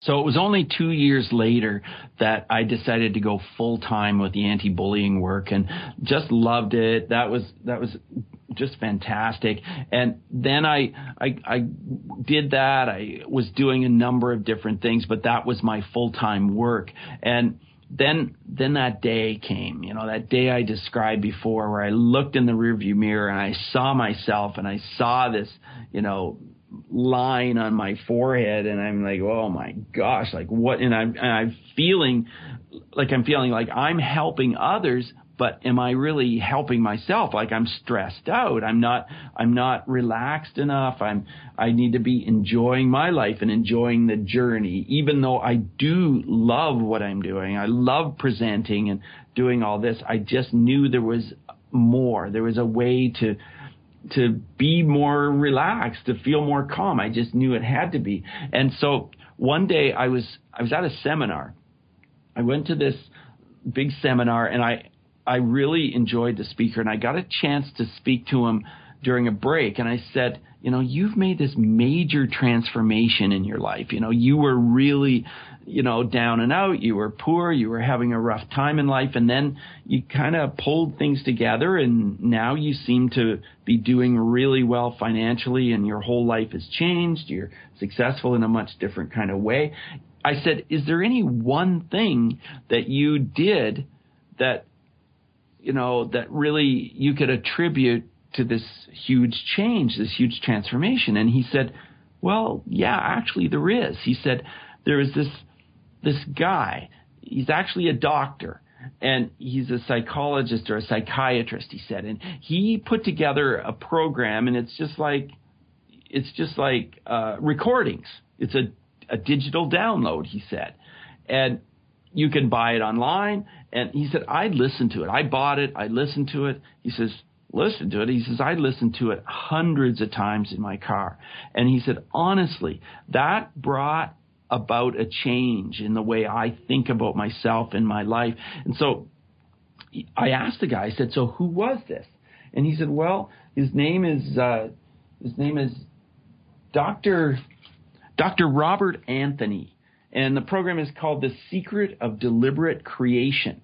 So it was only two years later that I decided to go full time with the anti-bullying work and just loved it. That was, that was just fantastic. And then I, I, I did that. I was doing a number of different things, but that was my full-time work. And then, then that day came, you know, that day I described before where I looked in the rearview mirror and I saw myself and I saw this, you know, line on my forehead and I'm like, oh my gosh, like what? And I'm, and I'm feeling like I'm feeling like I'm helping others, but am I really helping myself? Like I'm stressed out. I'm not, I'm not relaxed enough. I'm, I need to be enjoying my life and enjoying the journey, even though I do love what I'm doing. I love presenting and doing all this. I just knew there was more. There was a way to, to be more relaxed, to feel more calm. I just knew it had to be. And so one day I was I was at a seminar. I went to this big seminar and I I really enjoyed the speaker and I got a chance to speak to him during a break and I said, you know, you've made this major transformation in your life. You know, you were really you know, down and out. You were poor. You were having a rough time in life. And then you kind of pulled things together and now you seem to be doing really well financially and your whole life has changed. You're successful in a much different kind of way. I said, is there any one thing that you did that, you know, that really you could attribute to this huge change, this huge transformation? And he said, well, yeah, actually there is. He said, there is this this guy, he's actually a doctor and he's a psychologist or a psychiatrist, he said. And he put together a program and it's just like, it's just like, uh, recordings. It's a, a digital download, he said. And you can buy it online. And he said, I listened to it. I bought it. I listened to it. He says, listen to it. He says, I listened to it hundreds of times in my car. And he said, honestly, that brought about a change in the way I think about myself and my life. And so I asked the guy, I said, so who was this? And he said, well, his name is, uh, his name is Dr. Dr. Robert Anthony. And the program is called The Secret of Deliberate Creation.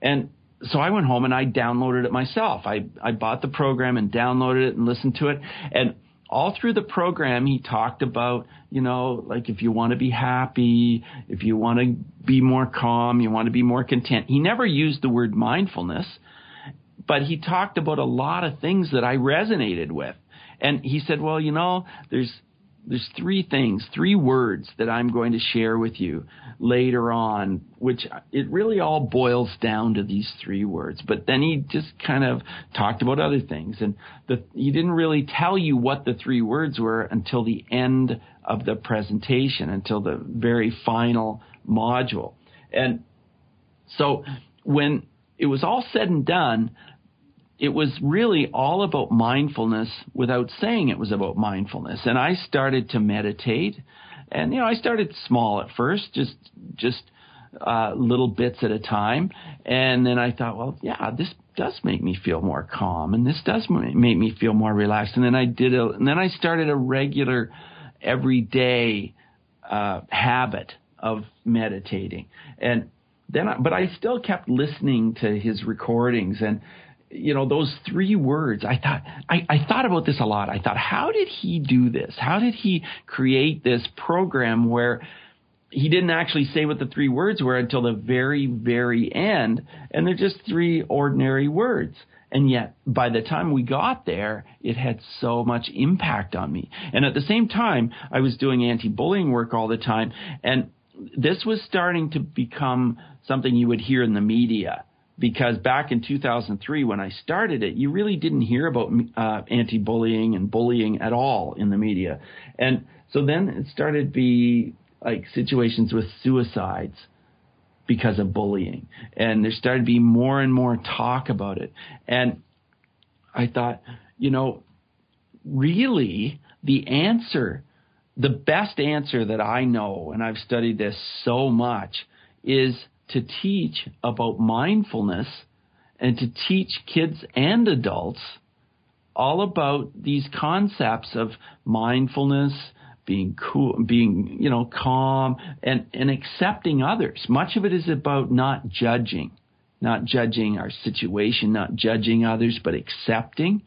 And so I went home and I downloaded it myself. I, I bought the program and downloaded it and listened to it. And all through the program, he talked about, you know, like if you want to be happy, if you want to be more calm, you want to be more content. He never used the word mindfulness, but he talked about a lot of things that I resonated with. And he said, well, you know, there's, there's three things, three words that I'm going to share with you later on, which it really all boils down to these three words. But then he just kind of talked about other things, and the, he didn't really tell you what the three words were until the end of the presentation, until the very final module. And so when it was all said and done, it was really all about mindfulness without saying it was about mindfulness. And I started to meditate. And, you know, I started small at first, just, just, uh, little bits at a time. And then I thought, well, yeah, this does make me feel more calm and this does make me feel more relaxed. And then I did a, and then I started a regular everyday, uh, habit of meditating. And then, I, but I still kept listening to his recordings and, you know those three words i thought I, I thought about this a lot. I thought how did he do this? How did he create this program where he didn't actually say what the three words were until the very very end and they're just three ordinary words. And yet by the time we got there it had so much impact on me. And at the same time i was doing anti-bullying work all the time and this was starting to become something you would hear in the media because back in 2003 when I started it, you really didn't hear about uh, anti-bullying and bullying at all in the media. And so then it started to be like situations with suicides because of bullying. And there started to be more and more talk about it. And I thought, you know, really the answer, the best answer that I know, and I've studied this so much, is to teach about mindfulness and to teach kids and adults all about these concepts of mindfulness, being cool, being, you know, calm and, and accepting others. Much of it is about not judging, not judging our situation, not judging others, but accepting.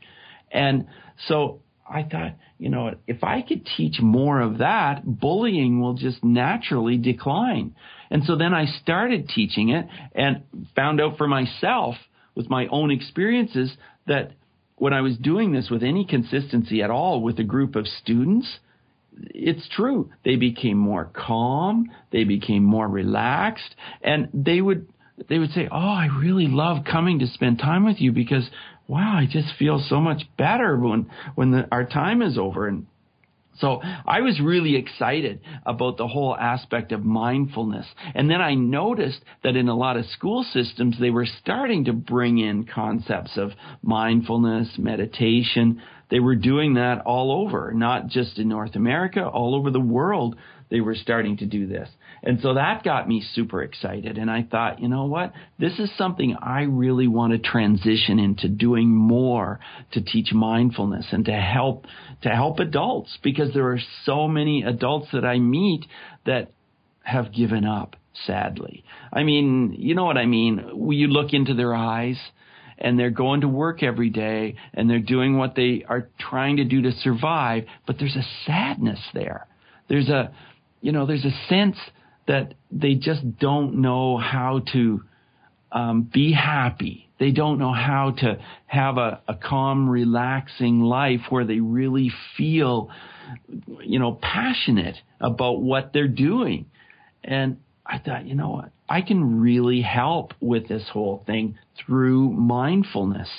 And so I thought, you know, if I could teach more of that, bullying will just naturally decline. And so then I started teaching it and found out for myself with my own experiences that when I was doing this with any consistency at all with a group of students, it's true. They became more calm, they became more relaxed, and they would they would say, "Oh, I really love coming to spend time with you because wow, I just feel so much better when when the, our time is over." And so I was really excited about the whole aspect of mindfulness. And then I noticed that in a lot of school systems, they were starting to bring in concepts of mindfulness, meditation. They were doing that all over, not just in North America, all over the world they were starting to do this. And so that got me super excited. And I thought, you know what? This is something I really want to transition into doing more to teach mindfulness and to help, to help adults because there are so many adults that I meet that have given up, sadly. I mean, you know what I mean? You look into their eyes and they're going to work every day and they're doing what they are trying to do to survive, but there's a sadness there. There's a, you know, there's a sense that they just don't know how to um, be happy. They don't know how to have a, a calm, relaxing life where they really feel, you know, passionate about what they're doing. And I thought, you know what? I can really help with this whole thing through mindfulness.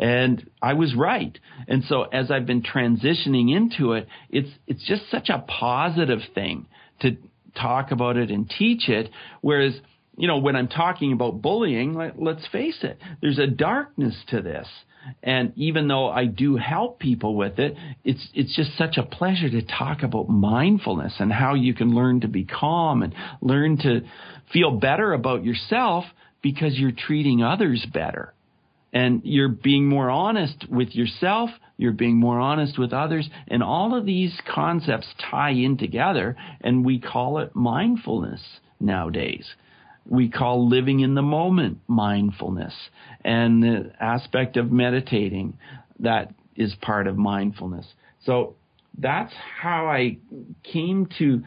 And I was right. And so as I've been transitioning into it, it's, it's just such a positive thing to talk about it and teach it. Whereas, you know, when I'm talking about bullying, let, let's face it, there's a darkness to this. And even though I do help people with it, it's it's just such a pleasure to talk about mindfulness and how you can learn to be calm and learn to feel better about yourself because you're treating others better and you're being more honest with yourself, you're being more honest with others, and all of these concepts tie in together, and we call it mindfulness nowadays. We call living in the moment mindfulness, and the aspect of meditating that is part of mindfulness. So that's how I came to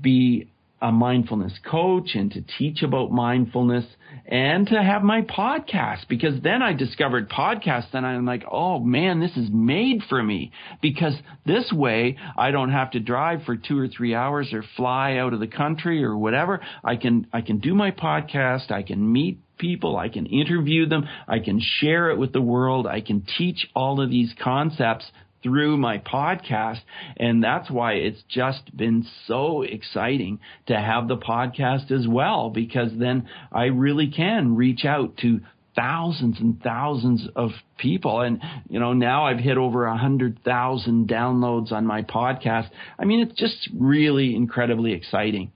be a mindfulness coach and to teach about mindfulness and to have my podcast because then I discovered podcasts and I'm like, oh man, this is made for me because this way I don't have to drive for two or three hours or fly out of the country or whatever. I can, I can do my podcast. I can meet people. I can interview them. I can share it with the world. I can teach all of these concepts through my podcast. And that's why it's just been so exciting to have the podcast as well, because then I really can reach out to thousands and thousands of people. And, you know, now I've hit over a hundred thousand downloads on my podcast. I mean, it's just really incredibly exciting.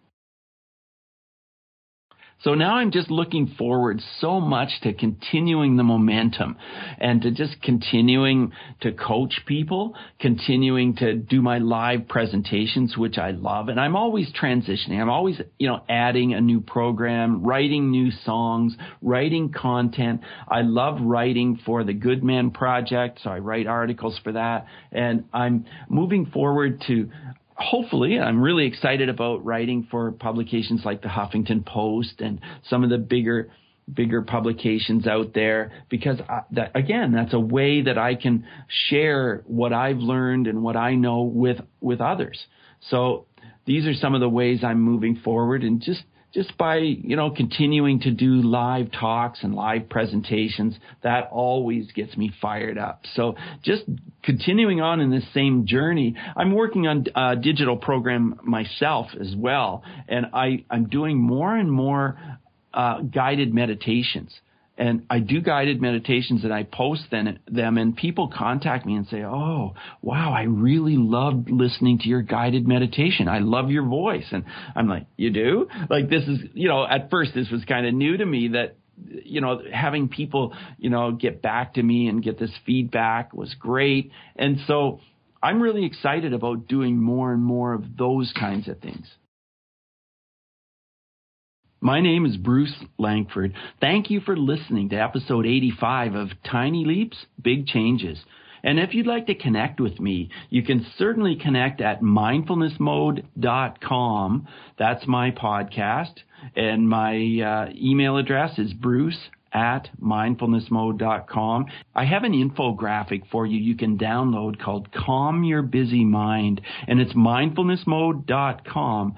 So now I'm just looking forward so much to continuing the momentum and to just continuing to coach people, continuing to do my live presentations, which I love. And I'm always transitioning. I'm always, you know, adding a new program, writing new songs, writing content. I love writing for the Good Men Project. So I write articles for that. And I'm moving forward to hopefully, I'm really excited about writing for publications like the Huffington Post and some of the bigger bigger publications out there because I, that again that's a way that I can share what I've learned and what I know with with others. So these are some of the ways I'm moving forward and just just by, you know, continuing to do live talks and live presentations, that always gets me fired up. So just continuing on in this same journey, I'm working on a digital program myself as well. And I, I'm doing more and more uh, guided meditations and I do guided meditations and I post them, them and people contact me and say, "Oh, wow, I really loved listening to your guided meditation. I love your voice." And I'm like, "You do?" Like this is, you know, at first this was kind of new to me that you know, having people, you know, get back to me and get this feedback was great. And so I'm really excited about doing more and more of those kinds of things. My name is Bruce Langford. Thank you for listening to episode 85 of Tiny Leaps, Big Changes. And if you'd like to connect with me, you can certainly connect at mindfulnessmode.com. That's my podcast. And my uh, email address is bruce at mindfulnessmode.com. I have an infographic for you you can download called Calm Your Busy Mind. And it's mindfulnessmode.com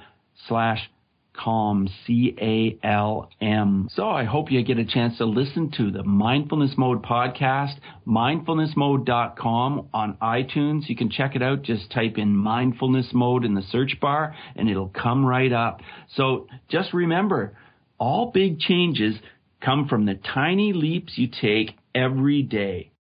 slash calm, C-A-L-M. So I hope you get a chance to listen to the Mindfulness Mode podcast, mindfulnessmode.com on iTunes. You can check it out. Just type in mindfulness mode in the search bar and it'll come right up. So just remember, all big changes come from the tiny leaps you take every day.